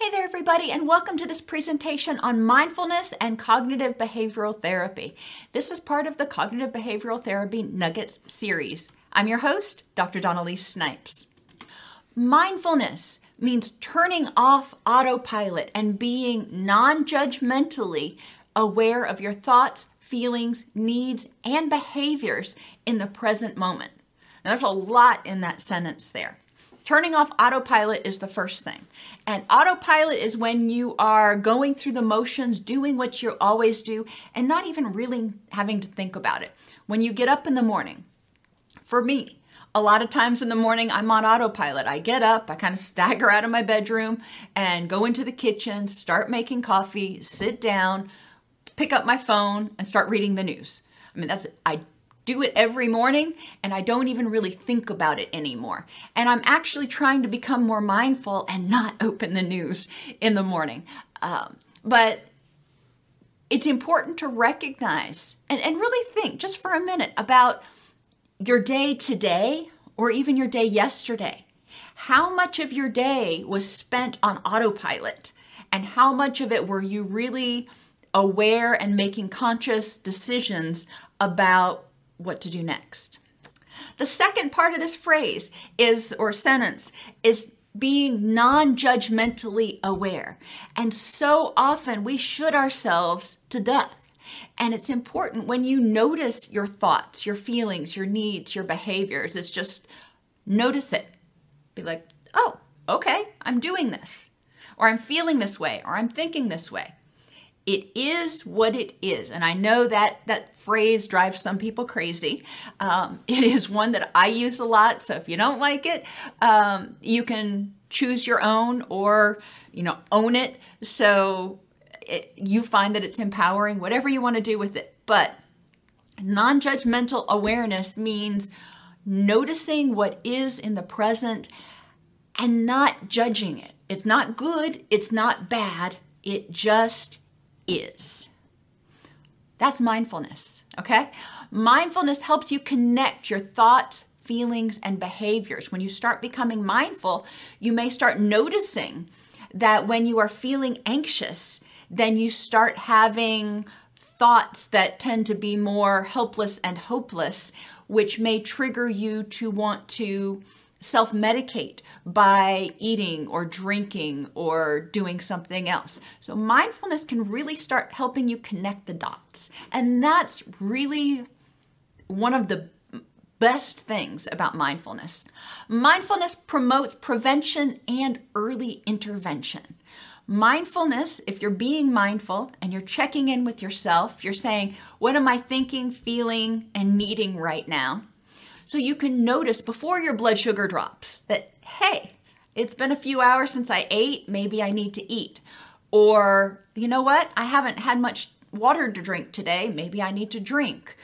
Hey there, everybody, and welcome to this presentation on mindfulness and cognitive behavioral therapy. This is part of the Cognitive Behavioral Therapy Nuggets series. I'm your host, Dr. Dawn-Elise Snipes. Mindfulness means turning off autopilot and being non judgmentally aware of your thoughts, feelings, needs, and behaviors in the present moment. Now, there's a lot in that sentence there. Turning off autopilot is the first thing. And autopilot is when you are going through the motions, doing what you always do, and not even really having to think about it. When you get up in the morning, for me, a lot of times in the morning, I'm on autopilot. I get up, I kind of stagger out of my bedroom and go into the kitchen, start making coffee, sit down, pick up my phone, and start reading the news. I mean, that's I do it every morning and I don't even really think about it anymore. And I'm actually trying to become more mindful and not open the news in the morning. Um, but it's important to recognize and, and really think just for a minute about your day today or even your day yesterday. How much of your day was spent on autopilot? And how much of it were you really aware and making conscious decisions about what to do next. The second part of this phrase is, or sentence, is being non judgmentally aware. And so often we should ourselves to death. And it's important when you notice your thoughts, your feelings, your needs, your behaviors, it's just notice it. Be like, oh, okay, I'm doing this, or I'm feeling this way, or I'm thinking this way. It is what it is. And I know that that phrase drives some people crazy. Um, it is one that I use a lot. So if you don't like it, um, you can choose your own or, you know, own it. So it, you find that it's empowering, whatever you want to do with it. But non judgmental awareness means noticing what is in the present and not judging it. It's not good, it's not bad, it just is. That's mindfulness, okay? Mindfulness helps you connect your thoughts, feelings, and behaviors. When you start becoming mindful, you may start noticing that when you are feeling anxious, then you start having thoughts that tend to be more helpless and hopeless, which may trigger you to want to self medicate by eating or drinking or doing something else. So, mindfulness can really start helping you connect the dots. And that's really one of the best things about mindfulness. Mindfulness promotes prevention and early intervention. Mindfulness, if you're being mindful and you're checking in with yourself, you're saying, What am I thinking, feeling, and needing right now? So you can notice before your blood sugar drops that, hey, it's been a few hours since I ate, maybe I need to eat. Or, you know what, I haven't had much water to drink today, maybe I need to drink.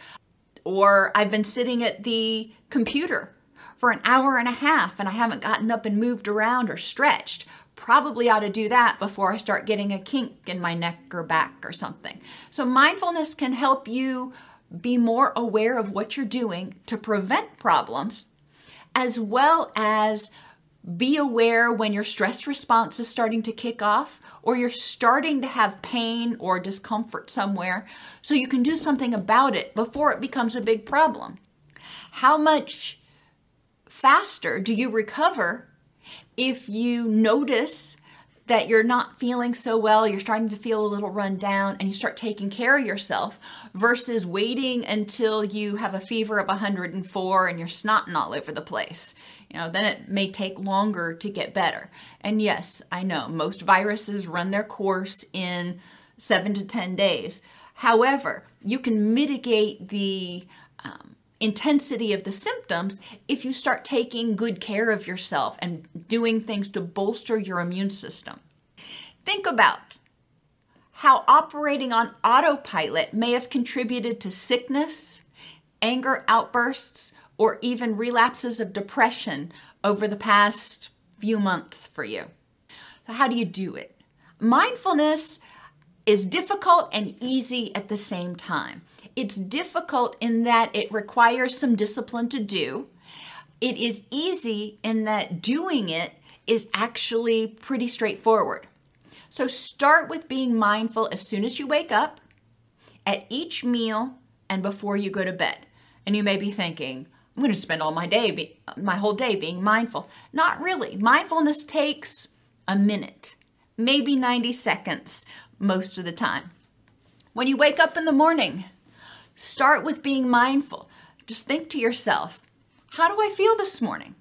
Or I've been sitting at the computer for an hour and a half and I haven't gotten up and moved around or stretched. Probably ought to do that before I start getting a kink in my neck or back or something. So, mindfulness can help you be more aware of what you're doing to prevent problems, as well as be aware when your stress response is starting to kick off or you're starting to have pain or discomfort somewhere so you can do something about it before it becomes a big problem. How much faster do you recover If you notice that you're not feeling so well, you're starting to feel a little run down, and you start taking care of yourself versus waiting until you have a fever of 104 and you're snotting all over the place. You know, then it may take longer to get better. And yes, I know most viruses run their course in seven to 10 days. However, you can mitigate the um, intensity of the symptoms if you start taking good care of yourself and doing things to bolster your immune system. Think about how operating on autopilot may have contributed to sickness, anger outbursts, or even relapses of depression over the past few months for you. So how do you do it? Mindfulness is difficult and easy at the same time. It's difficult in that it requires some discipline to do. It is easy in that doing it is actually pretty straightforward. So start with being mindful as soon as you wake up, at each meal, and before you go to bed. And you may be thinking, I'm going to spend all my day, be, my whole day being mindful. Not really. Mindfulness takes a minute, maybe 90 seconds most of the time. When you wake up in the morning, start with being mindful. Just think to yourself, how do I feel this morning?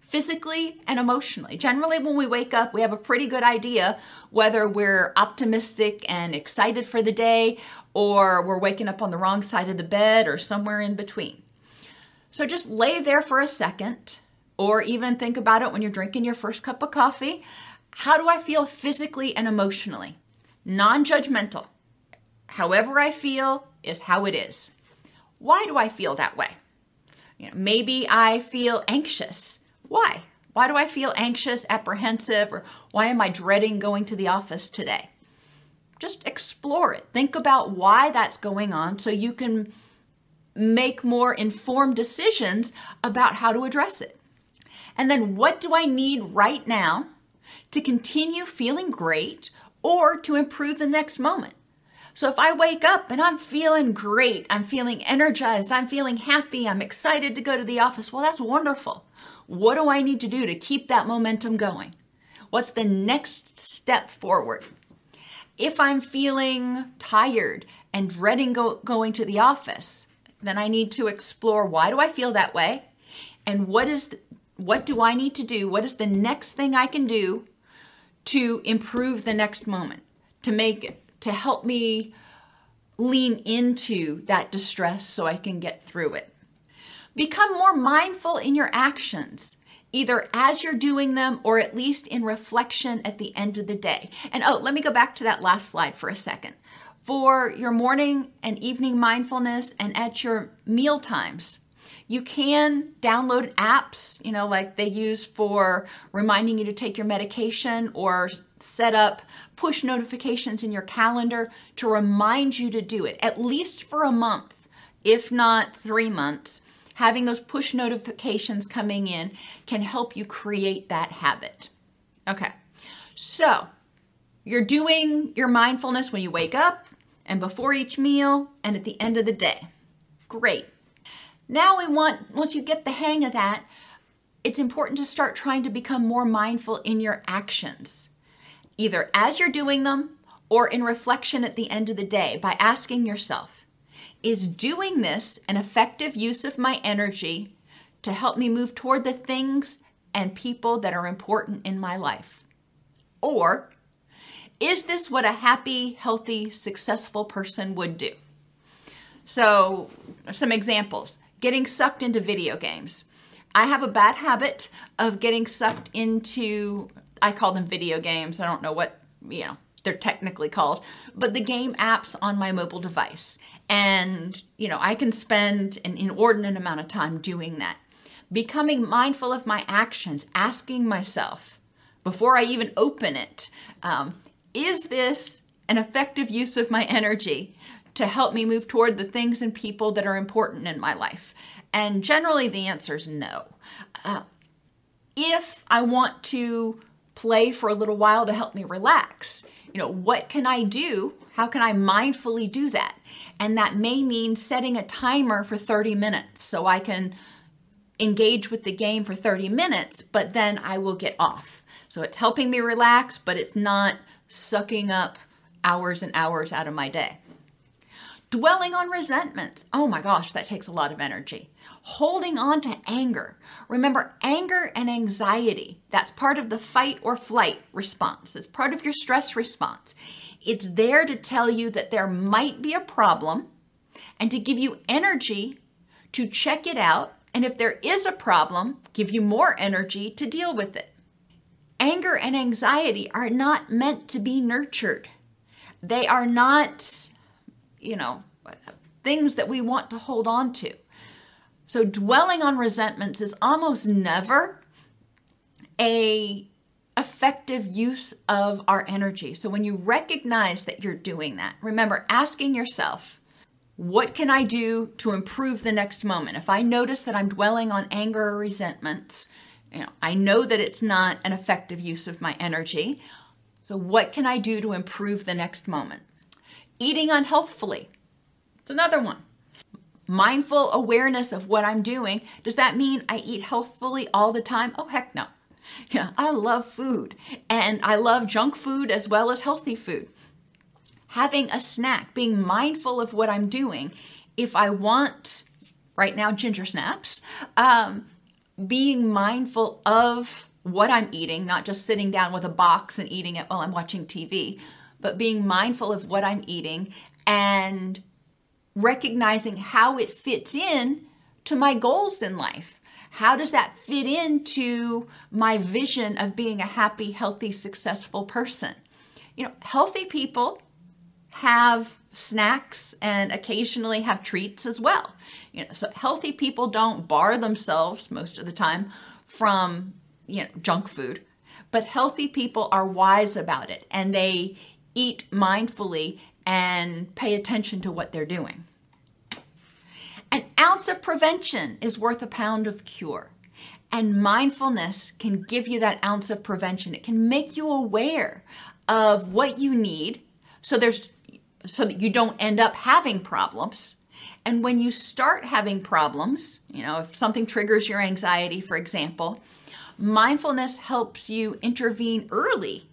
Physically and emotionally. Generally, when we wake up, we have a pretty good idea whether we're optimistic and excited for the day or we're waking up on the wrong side of the bed or somewhere in between. So just lay there for a second, or even think about it when you're drinking your first cup of coffee. How do I feel physically and emotionally? non judgmental. However, I feel is how it is. Why do I feel that way? You know, maybe I feel anxious. Why? Why do I feel anxious, apprehensive, or why am I dreading going to the office today? Just explore it. Think about why that's going on so you can make more informed decisions about how to address it. And then, what do I need right now to continue feeling great or to improve the next moment. So if I wake up and I'm feeling great, I'm feeling energized, I'm feeling happy, I'm excited to go to the office, well, that's wonderful. What do I need to do to keep that momentum going? What's the next step forward? If I'm feeling tired and dreading go- going to the office, then I need to explore why do I feel that way? And what is the, what do I need to do? What is the next thing I can do to improve the next moment, to make to help me lean into that distress so I can get through it. Become more mindful in your actions, either as you're doing them or at least in reflection at the end of the day. And oh, let me go back to that last slide for a second. For your morning and evening mindfulness and at your meal times, you can download apps, you know, like they use for reminding you to take your medication or set up push notifications in your calendar to remind you to do it, at least for a month, if not three months. Having those push notifications coming in can help you create that habit. Okay, so you're doing your mindfulness when you wake up and before each meal and at the end of the day. Great. Now we want, once you get the hang of that, it's important to start trying to become more mindful in your actions, either as you're doing them or in reflection at the end of the day by asking yourself, is doing this an effective use of my energy to help me move toward the things and people that are important in my life? Or is this what a happy, healthy, successful person would do? So, some examples getting sucked into video games. I have a bad habit of getting sucked into, I call them video games. I don't know what, you know, they're technically called, but the game apps on my mobile device. And, you know, I can spend an inordinate amount of time doing that. Becoming mindful of my actions, asking myself before I even open it, um, is this an effective use of my energy? to help me move toward the things and people that are important in my life? And generally, the answer is no. Uh, if I want to play for a little while to help me relax, you know, what can I do? How can I mindfully do that? And that may mean setting a timer for 30 minutes so I can engage with the game for 30 minutes, but then I will get off. So it's helping me relax, but it's not sucking up hours and hours out of my day. Dwelling on resentment. Oh my gosh, that takes a lot of energy. Holding on to anger. Remember, anger and anxiety, that's part of the fight or flight response. It's part of your stress response. It's there to tell you that there might be a problem and to give you energy to check it out. And if there is a problem, give you more energy to deal with it. Anger and anxiety are not meant to be nurtured. They are not, you know, things that we want to hold on to. So dwelling on resentments is almost never a effective use of our energy. So when you recognize that you're doing that, remember asking yourself, what can I do to improve the next moment? If I notice that I'm dwelling on anger or resentments, you know, I know that it's not an effective use of my energy. So what can I do to improve the next moment? Eating unhealthfully. It's another one. Mindful awareness of what I'm doing. Does that mean I eat healthfully all the time? Oh, heck no. Yeah, I love food and I love junk food as well as healthy food. Having a snack, being mindful of what I'm doing. If I want, right now, ginger snaps, um, being mindful of what I'm eating, not just sitting down with a box and eating it while I'm watching TV, but being mindful of what I'm eating and recognizing how it fits in to my goals in life. How does that fit into my vision of being a happy, healthy, successful person? You know, healthy people have snacks and occasionally have treats as well. You know, so healthy people don't bar themselves most of the time from, you know, junk food, but healthy people are wise about it and they eat mindfully and pay attention to what they're doing. An ounce of prevention is worth a pound of cure. And mindfulness can give you that ounce of prevention. It can make you aware of what you need so there's so that you don't end up having problems. And when you start having problems, you know, if something triggers your anxiety, for example, mindfulness helps you intervene early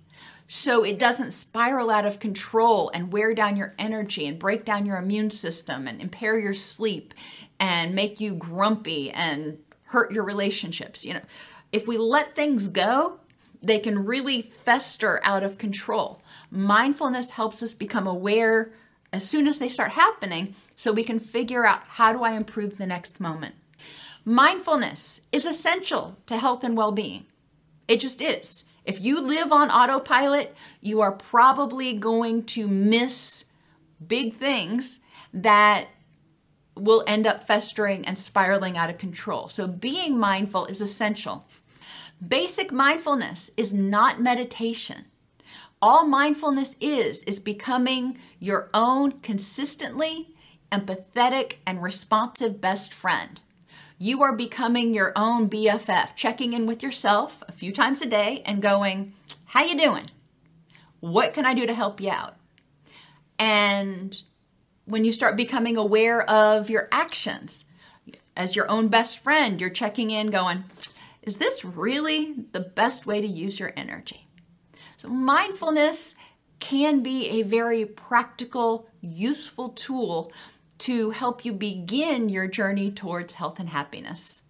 so it doesn't spiral out of control and wear down your energy and break down your immune system and impair your sleep and make you grumpy and hurt your relationships. You know, if we let things go, they can really fester out of control. Mindfulness helps us become aware as soon as they start happening so we can figure out how do I improve the next moment. Mindfulness is essential to health and well being. It just is. If you live on autopilot, you are probably going to miss big things that will end up festering and spiraling out of control. So, being mindful is essential. Basic mindfulness is not meditation. All mindfulness is, is becoming your own consistently empathetic and responsive best friend. You are becoming your own BFF, checking in with yourself a few times a day and going, "How you doing? What can I do to help you out?" And when you start becoming aware of your actions as your own best friend, you're checking in going, "Is this really the best way to use your energy?" So mindfulness can be a very practical, useful tool to help you begin your journey towards health and happiness.